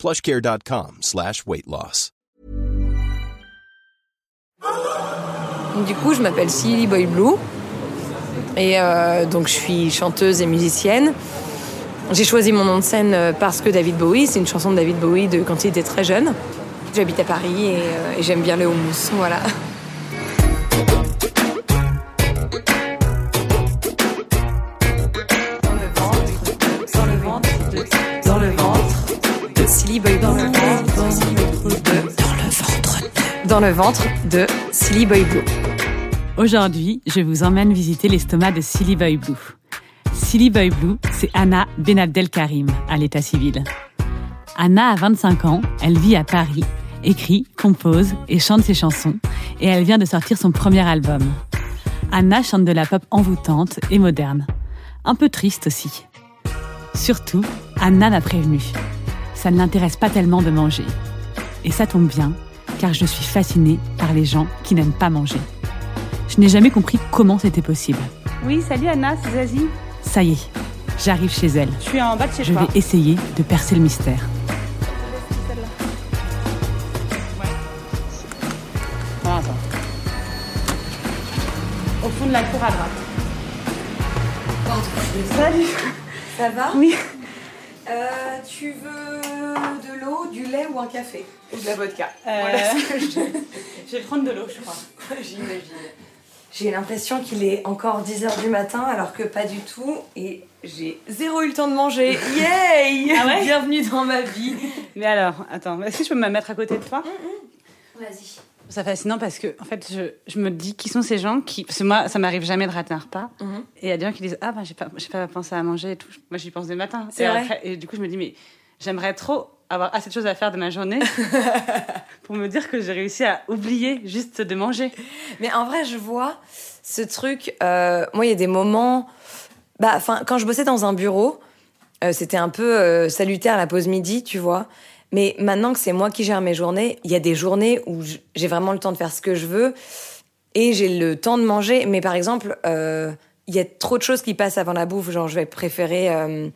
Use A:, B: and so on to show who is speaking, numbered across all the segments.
A: plushcare.com slash.
B: Du coup, je m'appelle Silly Boy Blue. Et euh, donc, je suis chanteuse et musicienne. J'ai choisi mon nom de scène euh, parce que David Bowie, c'est une chanson de David Bowie de quand il était très jeune. J'habite à Paris et, euh, et j'aime bien le houmous, voilà. Dans le ventre de Silly Boy Blue.
C: Aujourd'hui, je vous emmène visiter l'estomac de Silly Boy Blue. Silly Boy Blue, c'est Anna Benabdelkarim à l'état civil. Anna a 25 ans, elle vit à Paris, écrit, compose et chante ses chansons, et elle vient de sortir son premier album. Anna chante de la pop envoûtante et moderne. Un peu triste aussi. Surtout, Anna m'a prévenu. Ça ne l'intéresse pas tellement de manger. Et ça tombe bien, car je suis fascinée par les gens qui n'aiment pas manger. Je n'ai jamais compris comment c'était possible.
D: Oui, salut Anna, c'est Zazie.
C: Ça y est, j'arrive chez elle.
D: Je suis en bas de chez
C: Je
D: toi.
C: vais essayer de percer le mystère.
D: Ah, attends. Au fond de la cour à droite. Salut.
B: Ça va?
D: Oui.
B: Euh, tu veux de l'eau, du lait ou un café Ou de la vodka
D: Euh,
B: Voilà ce que je-
D: Je vais prendre de l'eau, je crois.
B: j'imagine. J'ai l'impression qu'il est encore 10h du matin alors que pas du tout et j'ai zéro eu le temps de manger. Yay
D: Ah ouais
B: Bienvenue dans ma vie.
D: Mais alors, attends, est-ce que je peux me mettre à côté de toi?
B: Vas-y.
D: C'est fascinant parce que, en fait, je, je me dis qui sont ces gens qui. Parce que moi, ça m'arrive jamais de rater un repas.
B: Mhm.
D: Et il y a des gens qui disent Ah, ben, j'ai pas, pas pensé à manger et tout. Moi, j'y pense le matin. Et,
B: vrai
D: après- et du coup, je me dis Mais j'aimerais trop avoir assez de choses à faire de ma journée pour me dire que j'ai réussi à oublier juste de manger.
B: Mais en vrai, je vois ce truc. euh, moi, il y a des moments. Bah, enfin, quand je bossais dans un bureau, euh, c'était un peu euh, salutaire la pause midi, tu vois. Mais maintenant que c'est moi qui gère mes journées, il y a des journées où j'ai vraiment le temps de faire ce que je veux et j'ai le temps de manger. Mais par exemple, euh, il y a trop de choses qui passent avant la bouffe. Genre, je vais préférer euh,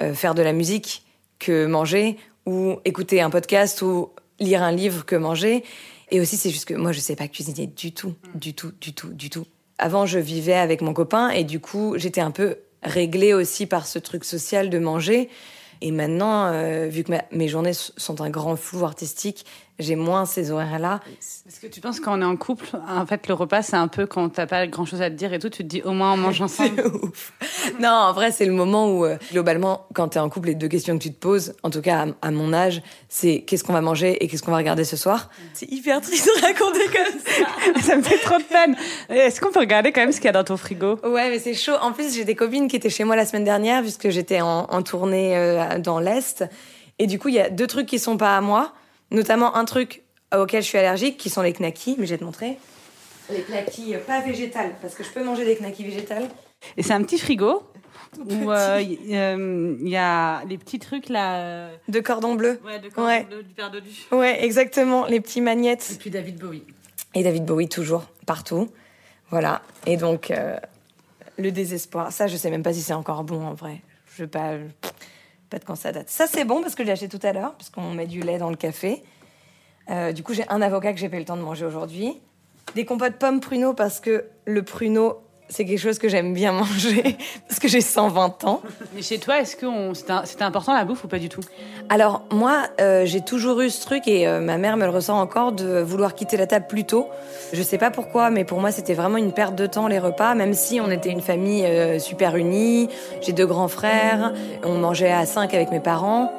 B: euh, faire de la musique que manger ou écouter un podcast ou lire un livre que manger. Et aussi, c'est juste que moi, je sais pas cuisiner du tout, du tout, du tout, du tout. Avant, je vivais avec mon copain et du coup, j'étais un peu réglée aussi par ce truc social de manger. Et maintenant, euh, vu que mes journées sont un grand flou artistique, j'ai moins ces horaires-là.
D: Parce que tu penses quand on est en couple, en fait, le repas, c'est un peu quand t'as pas grand chose à te dire et tout, tu te dis au moins on mange ensemble.
B: C'est ouf. Non, en vrai, c'est le moment où, euh, globalement, quand t'es en couple, les deux questions que tu te poses, en tout cas à, à mon âge, c'est qu'est-ce qu'on va manger et qu'est-ce qu'on va regarder ce soir? C'est hyper triste de raconter comme ça.
D: ça me fait trop de peine. Est-ce qu'on peut regarder quand même ce qu'il y a dans ton frigo?
B: Ouais, mais c'est chaud. En plus, j'ai des copines qui étaient chez moi la semaine dernière, puisque j'étais en, en tournée euh, dans l'Est. Et du coup, il y a deux trucs qui sont pas à moi, notamment un truc auquel je suis allergique, qui sont les knackis, mais je vais te montrer. Les knackis euh, pas végétales, parce que je peux manger des knackis végétales.
D: Et c'est un petit frigo où euh, il euh, il y a les petits trucs là. euh,
B: De cordon bleu.
D: Ouais, de
B: Ouais.
D: bleu, du père.
B: Ouais, exactement, les petits magnettes.
D: Et puis David Bowie.
B: Et David Bowie, toujours, partout. Voilà. Et donc, euh, le désespoir. Ça, je sais même pas si c'est encore bon, en vrai. Je sais pas, de quand ça date. Ça, c'est bon parce que je l'ai acheté tout à l'heure, parce qu'on met du lait dans le café. Euh, du coup, j'ai un avocat que j'ai pas eu le temps de manger aujourd'hui. Des compotes pommes pruneaux parce que le pruneau, c'est quelque chose que j'aime bien manger parce que j'ai 120 ans.
D: Mais chez toi, est-ce que c'était important la bouffe ou pas du tout?
B: Alors moi, euh, j'ai toujours eu ce truc et euh, ma mère me le ressent encore de vouloir quitter la table plus tôt. Je sais pas pourquoi, mais pour moi c'était vraiment une perte de temps les repas, même si on était une famille euh, super unie. J'ai deux grands frères, on mangeait à cinq avec mes parents.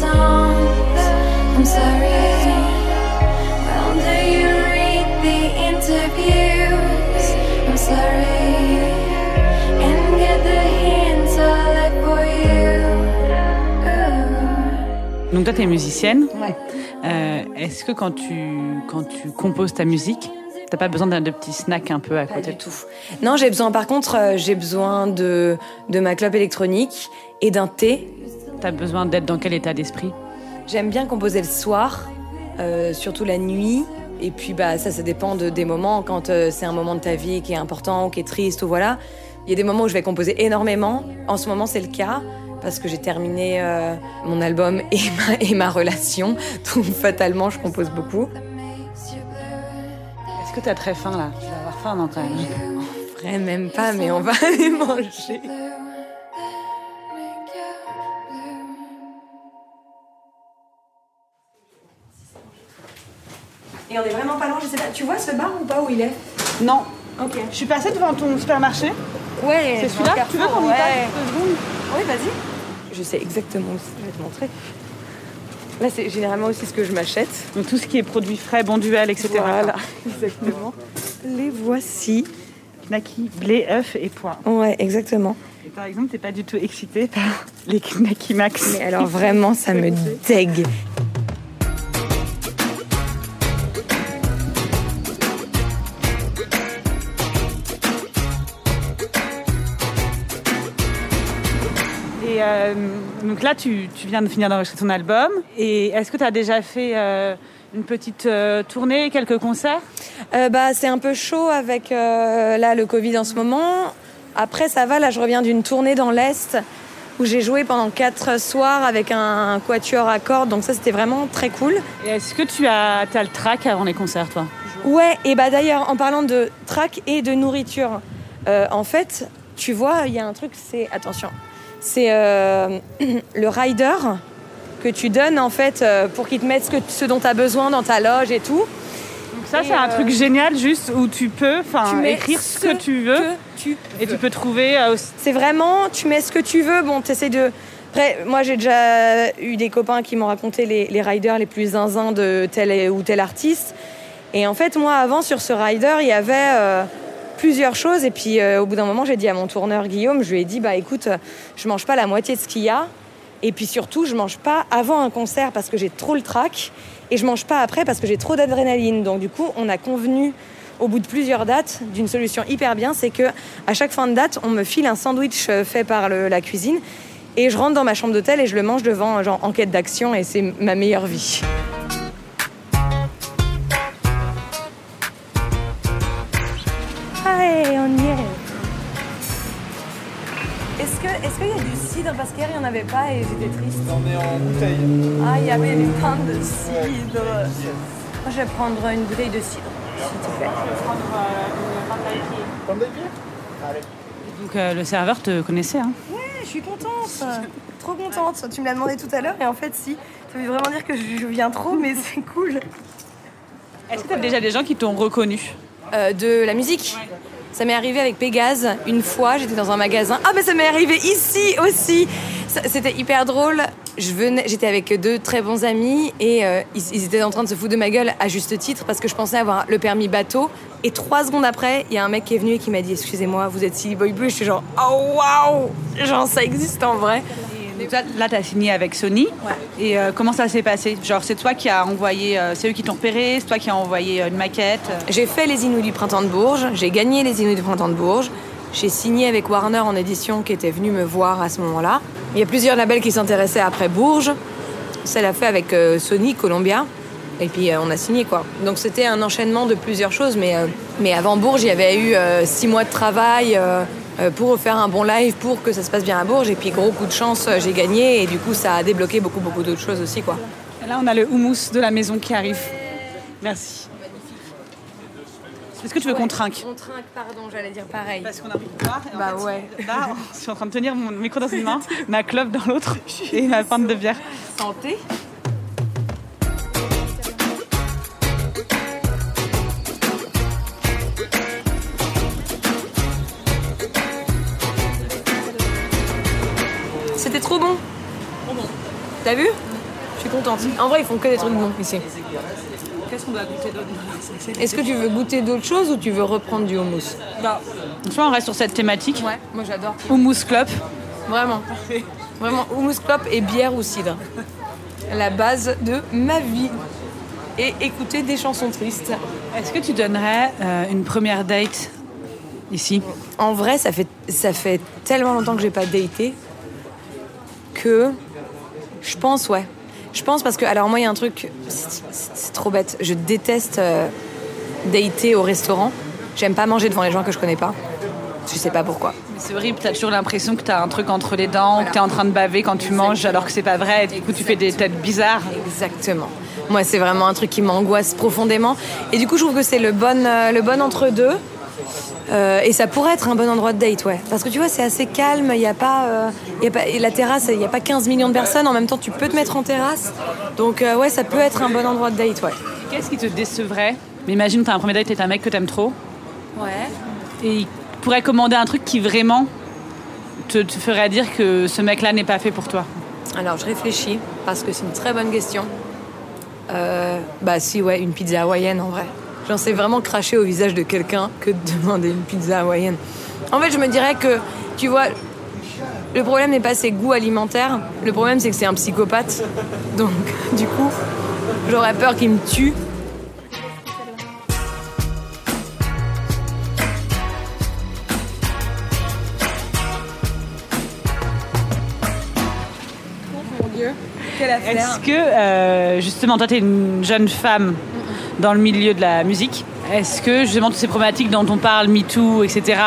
E: Songs. I'm sorry. Well, do you read the interviews? I'm sorry. And get the hints I left for you. Ooh.
D: Donc toi, tu es musicienne.
B: Ouais.
D: Euh, Est-ce que quand tu, quand tu composes ta musique, t'as pas besoin d'un de petits snacks un peu à
B: Pas
D: côté
B: du tout. Non, j'ai besoin, par contre, euh, j'ai besoin de, de ma clope électronique et d'un thé.
D: T'as besoin d'être dans quel état d'esprit?
B: J'aime bien composer le soir, euh, surtout la nuit. Et puis, bah, ça, ça dépend de, des moments. Quand euh, c'est un moment de ta vie qui est important ou qui est triste ou voilà. Il y a des moments où je vais composer énormément. En ce moment, c'est le cas. Parce que j'ai terminé euh, mon album et ma, et ma relation. Donc, fatalement, je compose beaucoup.
D: Est-ce que t'as très faim là? Tu vas avoir faim non quand même.
B: Vrai, même pas, mais on va aller manger. Et on est vraiment pas loin, je sais pas. Tu vois ce bar ou pas où il est?
D: Non.
B: Ok.
D: Je suis passée devant ton supermarché.
B: Ouais,
D: C'est celui-là Tu veux qu'on y
B: ouais.
D: passe deux secondes?
B: Oui, vas-y. Je sais exactement où c'est, je vais te montrer. Là, c'est généralement aussi ce que je m'achète.
D: Donc tout ce qui est produits frais, bon duel, etc.
B: Voilà, exactement. Les voici.
D: Knacky, blé, œuf et pois.
B: Ouais, exactement.
D: Et par exemple, t'es pas du tout excitée par les Knacky Max.
B: Mais alors vraiment, ça me dégue.
D: Et euh, donc là, tu, tu viens de finir d'enregistrer ton album. Et est-ce que tu as déjà fait euh, une petite euh, tournée, quelques concerts?
B: Bah, c'est un peu chaud avec là le Covid en ce moment. Après, ça va. Là, je reviens d'une tournée dans l'est où j'ai joué pendant quatre soirs avec un quatuor à cordes. Donc ça, c'était vraiment très cool.
D: Et est-ce que tu as, as le track avant les concerts, toi?
B: Ouais. Et bah d'ailleurs, en parlant de track et de nourriture, en fait, tu vois, il y a un truc. C'est attention. C'est euh, le rider que tu donnes en fait euh, pour qu'il te mette ce, que, ce dont tu as besoin dans ta loge et tout.
D: Donc ça, c'est un
B: euh,
D: truc génial, juste où tu peux
B: Tu
D: écrire ce que tu veux.
B: que tu
D: Et tu peux trouver euh,
B: C'est vraiment, tu mets ce que tu veux. Bon, t'essaies de. Après, moi, j'ai déjà eu des copains qui m'ont raconté les, les riders les plus zinzins de tel ou tel artiste. Et en fait, moi, avant, sur ce rider, il y avait euh, plusieurs choses. Et puis, euh, au bout d'un moment, j'ai dit à mon tourneur Guillaume, je lui ai dit, bah écoute, euh, je mange pas la moitié de ce qu'il y a. Et puis surtout, je mange pas avant un concert parce que j'ai trop le trac. Et je mange pas après parce que j'ai trop d'adrénaline. Donc, du coup, on a convenu au bout de plusieurs dates d'une solution hyper bien, c'est que à chaque fin de date, on me file un sandwich euh, fait par la cuisine et je rentre dans ma chambre d'hôtel et je le mange devant genre enquête d'action et c'est ma meilleure vie. Cidre parce qu'hier il n'y en avait pas et j'étais triste.
F: On est en bouteille.
B: Ah, il y avait des pintes de cidre. Moi, je vais prendre une bouteille de cidre, s'il te plaît.
F: Pomme de pied Allez.
D: Donc euh, le serveur te connaissait. Hein.
B: Ouais, je suis contente. Trop contente. Tu me l'as demandé tout à l'heure et en fait, si. Ça veut vraiment dire que je viens trop, mais c'est cool.
D: Est-ce que tu as déjà des gens qui t'ont reconnu?
B: Euh, de la musique? Ça m'est arrivé avec Pégase une fois, j'étais dans un magasin. Ah, mais ça m'est arrivé ici aussi C'était hyper drôle. J'étais avec deux très bons amis et euh, ils, ils étaient en train de se foutre de ma gueule à juste titre parce que je pensais avoir le permis bateau. Et trois secondes après, il y a un mec qui est venu et qui m'a dit Excusez-moi, vous êtes Silly Boy Blue. Je suis genre Oh waouh Genre, ça existe en vrai.
D: Donc là, tu as signé avec Sony. Et euh, comment ça s'est passé? Genre, c'est toi qui as envoyé, euh, c'est eux qui t'ont repéré, c'est toi qui as envoyé euh, une maquette.
B: J'ai fait les Inouïs du Printemps de Bourges, j'ai gagné les Inouïs du Printemps de Bourges, j'ai signé avec Warner en édition qui était venu me voir à ce moment-là. Il y a plusieurs labels qui s'intéressaient après Bourges. Ça l'a fait avec Sony, Columbia. Et puis on a signé quoi. Donc c'était un enchaînement de plusieurs choses, mais, mais avant Bourges, il y avait eu six mois de travail pour faire un bon live, pour que ça se passe bien à Bourges. Et puis gros coup de chance, euh, j'ai gagné et du coup ça a débloqué beaucoup beaucoup d'autres choses aussi quoi.
D: Et là, on a le houmous de la maison qui arrive. Merci. Est-ce que tu veux qu'on trinque
B: On trinque, pardon, j'allais dire pareil.
D: Parce qu'on a pris en
B: Bah
D: fait,
B: ouais.
D: Là, je suis en train de tenir mon micro dans une main, ma clope dans l'autre et ma pinte de bière.
B: Santé. T'as vu Je suis contente. En vrai, ils font que des trucs bons ici.
D: Qu'est-ce qu'on doit goûter d'autre
B: Est-ce que tu veux goûter d'autres choses ou tu veux reprendre du houmous
D: Je vois, on reste sur cette thématique.
B: Ouais, moi j'adore.
D: Hummus Club.
B: Vraiment. Vraiment, houmous clope et bière ou cidre. La base de ma vie. Et écouter des chansons tristes.
D: Est-ce que tu donnerais euh, une première date ici?
B: En vrai, ça fait, ça fait tellement longtemps que j'ai pas daté que je pense, ouais. Je pense parce que, alors moi, il y a un truc, c'est trop bête. Je déteste euh, dater au restaurant. J'aime pas manger devant les gens que je connais pas. Je sais pas pourquoi.
D: C'est horrible, t'as toujours l'impression que t'as un truc entre les dents, que t'es en train de baver quand tu manges alors que c'est pas vrai, et du coup tu fais des têtes bizarres.
B: Exactement. Moi, c'est vraiment un truc qui m'angoisse profondément. Et du coup, je trouve que c'est le bon, euh, le bon entre-deux. Euh, et ça pourrait être un bon endroit de date, ouais. Parce que tu vois, c'est assez calme. Il y a pas, euh, y a pas et la terrasse, il n'y a pas 15 millions de personnes. En même temps, tu peux te mettre en terrasse. Donc, euh, ouais, ça peut être un bon endroit de date, ouais.
D: Qu'est-ce qui te décevrait? Mais imagine t'as un premier date et t'as un mec que t'aimes trop,
B: Ouais.
D: et il pourrait commander un truc qui vraiment te, te ferait dire que ce mec-là n'est pas fait pour toi.
B: Alors, je réfléchis parce que c'est une très bonne question. Euh, bah, si, ouais, une pizza hawaïenne en vrai. J'en sais vraiment cracher au visage de quelqu'un que de demander une pizza hawaïenne. En fait, je me dirais que, tu vois, le problème n'est pas ses goûts alimentaires, le problème c'est que c'est un psychopathe. Donc, du coup, j'aurais peur qu'il me tue.
D: Est-ce que, euh, justement, toi, tu es une jeune femme dans le milieu de la musique Est-ce que, justement, toutes ces problématiques dont on parle, MeToo, etc.,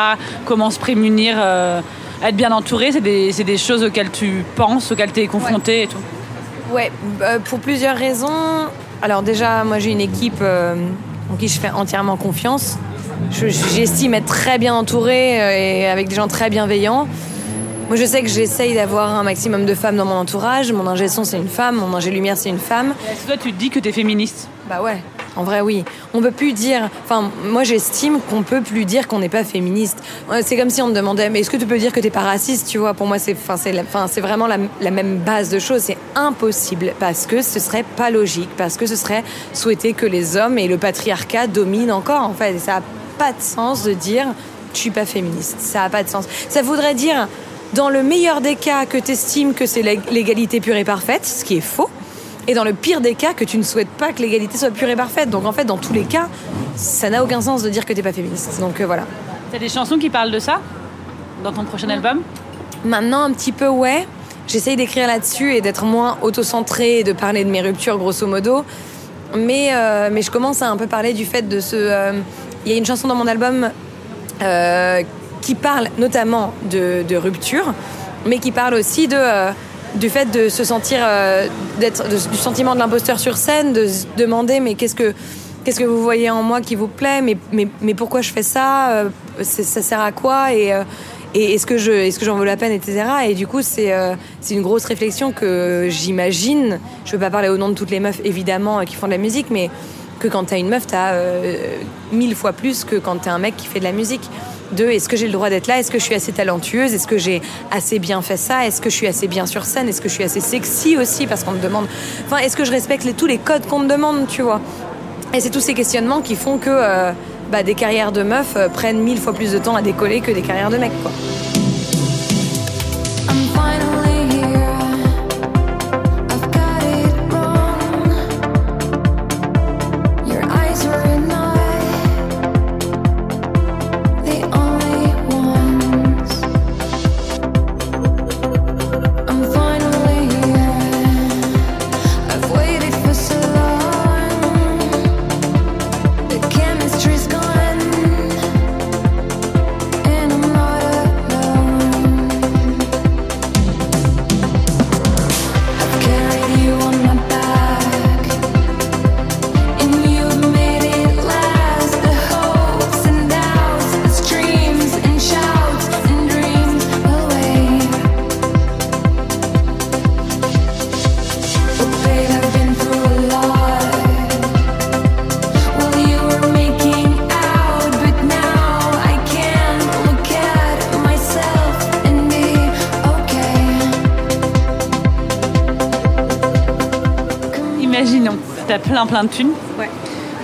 D: comment se prémunir, euh, être bien entouré, c'est des, c'est des choses auxquelles tu penses, auxquelles tu es confronté et tout
B: Ouais, euh, pour plusieurs raisons. Alors déjà, moi j'ai une équipe euh, en qui je fais entièrement confiance. Je- J'estime être très bien entourée et avec des gens très bienveillants. Moi je sais que j'essaye d'avoir un maximum de femmes dans mon entourage. Mon ingé son c'est une femme, mon ingé lumière c'est une femme.
D: Est-ce que toi, tu te dis que tu es féministe?
B: Bah ouais, en vrai oui. On peut plus dire. Enfin, moi j'estime qu'on peut plus dire qu'on n'est pas féministe. C'est comme si on me demandait, mais est-ce que tu peux dire que t'es pas raciste Tu vois, pour moi c'est, enfin c'est, enfin, c'est vraiment la, même base de choses. C'est impossible parce que ce serait pas logique, parce que ce serait souhaiter que les hommes et le patriarcat dominent encore. En fait, Et ça a pas de sens de dire je suis pas féministe. Ça a pas de sens. Ça voudrait dire dans le meilleur des cas que tu estimes que c'est l'ég- l'égalité pure et parfaite, ce qui est faux. Et dans le pire des cas, que tu ne souhaites pas que l'égalité soit pure et parfaite. Donc en fait, dans tous les cas, ça n'a aucun sens de dire que t'es pas féministe. Donc euh, voilà.
D: T'as des chansons qui parlent de ça dans ton prochain album?
B: Maintenant, un petit peu, ouais. J'essaye d'écrire là-dessus et d'être moins auto-centrée et de parler de mes ruptures, grosso modo. Mais, euh, mais je commence à un peu parler du fait de ce. euh, Il y a une chanson dans mon album qui parle notamment de, de rupture, mais qui parle aussi de, du fait de se sentir, euh, d'être, du sentiment de l'imposteur sur scène, de se demander mais qu'est-ce que, qu'est-ce que vous voyez en moi qui vous plaît, mais, mais, mais pourquoi je fais ça, Euh, ça sert à quoi? Et, euh, et est-ce que je, est-ce que j'en veux la peine, etc. Et du coup c'est, euh, c'est une grosse réflexion que j'imagine. Je peux pas parler au nom de toutes les meufs évidemment euh, qui font de la musique, mais que quand t'as une meuf, t'as euh, mille fois plus que quand t'es un mec qui fait de la musique. Deux, est-ce que j'ai le droit d'être là? Est-ce que je suis assez talentueuse? Est-ce que j'ai assez bien fait ça? Est-ce que je suis assez bien sur scène? Est-ce que je suis assez sexy aussi? Parce qu'on me demande. Enfin, est-ce que je respecte tous les codes qu'on me demande, tu vois? Et c'est tous ces questionnements qui font que euh, bah, des carrières de meufs euh, prennent mille fois plus de temps à décoller que des carrières de mecs, quoi.
D: Plein plein de thunes.
B: Ouais.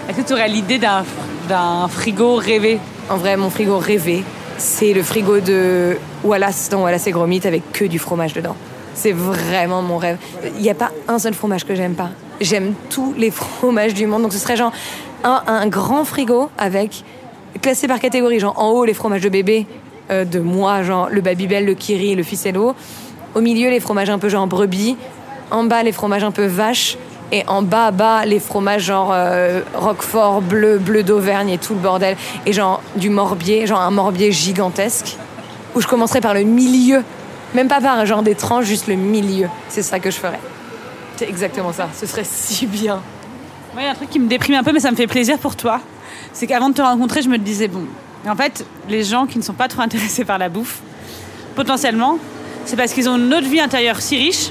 D: Est-ce que tu aurais l'idée d'un d'un frigo rêvé?
B: En vrai, mon frigo rêvé, c'est le frigo de Wallace dans Wallace et Gromit avec que du fromage dedans. C'est vraiment mon rêve. Il n'y a pas un seul fromage que j'aime pas. J'aime tous les fromages du monde. Donc ce serait genre un, un grand frigo avec classé par catégorie. Genre en haut les fromages de bébé euh, de moi, genre le Babybel, le Kiri, le Ficello. Au milieu les fromages un peu genre brebis. En bas les fromages un peu vache. Et en bas, bas, les fromages genre euh, Roquefort, bleu, bleu d'Auvergne et tout le bordel. Et genre du morbier, genre un morbier gigantesque. Où je commencerai par le milieu. Même pas par genre des tranches, juste le milieu. C'est ça que je ferais. C'est exactement ça. Ce serait si bien.
D: A un truc qui me déprime un peu, mais ça me fait plaisir pour toi. C'est qu'avant de te rencontrer, je me disais, bon, en fait, les gens qui ne sont pas trop intéressés par la bouffe, potentiellement, c'est parce qu'ils ont une autre vie intérieure si riche,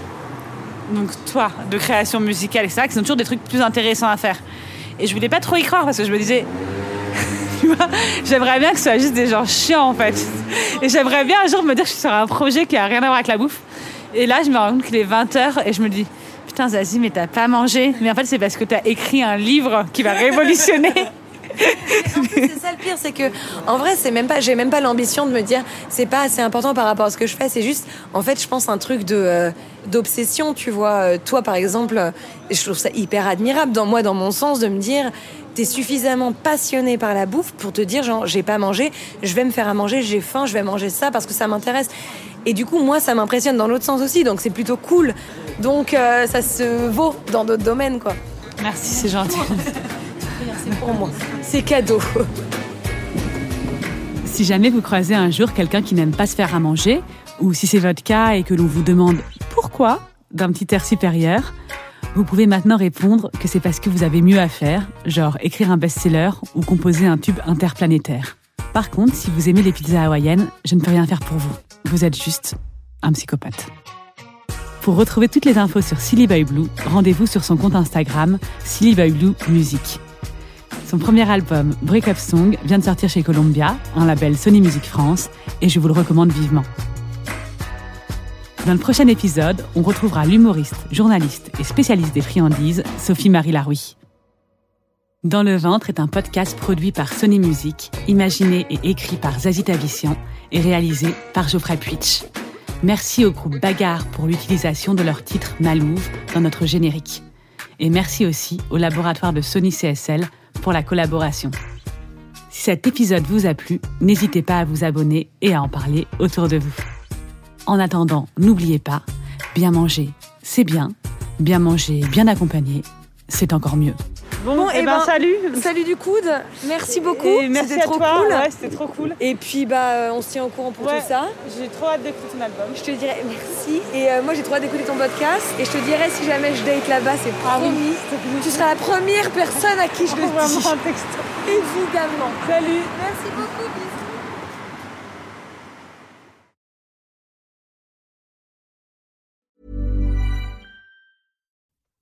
D: donc toi, de création musicale, etc., qu'ils ont toujours des trucs plus intéressants à faire. Et je voulais pas trop y croire parce que je me disais, tu j'aimerais bien que ce soit juste des gens chiants en fait. Et j'aimerais bien un jour me dire que je suis sur un projet qui a rien à voir avec la bouffe. Et là, je me rends compte qu'il est 20h et je me dis, putain Zazie, mais t'as pas mangé. Mais en fait, c'est parce que t'as écrit un livre qui va révolutionner.
B: C'est ça le pire, c'est que en vrai, c'est même pas, j'ai même pas l'ambition de me dire c'est pas assez important par rapport à ce que je fais. C'est juste, en fait, je pense un truc de euh, d'obsession, tu vois. Euh, Toi, par exemple, je trouve ça hyper admirable dans moi, dans mon sens, de me dire t'es suffisamment passionné par la bouffe pour te dire genre j'ai pas mangé, je vais me faire à manger, j'ai faim, je vais manger ça parce que ça m'intéresse. Et du coup, moi, ça m'impressionne dans l'autre sens aussi, donc c'est plutôt cool. Donc euh, ça se vaut dans d'autres domaines, quoi.
D: Merci, c'est gentil.
B: C'est pour moi,
C: Si jamais vous croisez un jour quelqu'un qui n'aime pas se faire à manger, ou si c'est votre cas et que l'on vous demande pourquoi d'un petit air supérieur, vous pouvez maintenant répondre que c'est parce que vous avez mieux à faire, genre écrire un best-seller ou composer un tube interplanétaire. Par contre, si vous aimez les pizzas hawaïennes, je ne peux rien faire pour vous. Vous êtes juste un psychopathe. Pour retrouver toutes les infos sur Silly by Blue, rendez-vous sur son compte Instagram Silly by Blue Music. Son premier album, Break Up Song, vient de sortir chez Columbia, un label Sony Music France, et je vous le recommande vivement. Dans le prochain épisode, on retrouvera l'humoriste, journaliste et spécialiste des friandises, Sophie-Marie Larouille. Dans le ventre est un podcast produit par Sony Music, imaginé et écrit par Zazie Tavissian et réalisé par Geoffrey Puitch. Merci au groupe Bagarre pour l'utilisation de leur titre Malouve dans notre générique. Et merci aussi au laboratoire de Sony CSL pour la collaboration. Si cet épisode vous a plu, n'hésitez pas à vous abonner et à en parler autour de vous. En attendant, n'oubliez pas, bien manger, c'est bien. Bien manger, bien accompagné, c'est encore mieux.
D: Bon,
B: eh
D: et ben,
B: ben,
D: salut.
B: Salut du coude, merci beaucoup.
D: Et merci
B: C'était
D: à
B: trop
D: toi.
B: cool.
D: Ouais, c'était trop cool.
B: Et puis bah euh, on se tient au courant pour
D: Ouais.
B: tout ça.
D: J'ai trop hâte d'écouter ton album.
B: Je te dirai merci. Et euh, moi j'ai trop hâte d'écouter ton podcast. Et je te dirai si jamais je date là-bas, c'est
D: Ah oui,
B: promis. Tu seras la première personne à qui je le dis.
D: Vraiment un texto.
B: Évidemment.
D: Salut.
B: Merci beaucoup. bisous.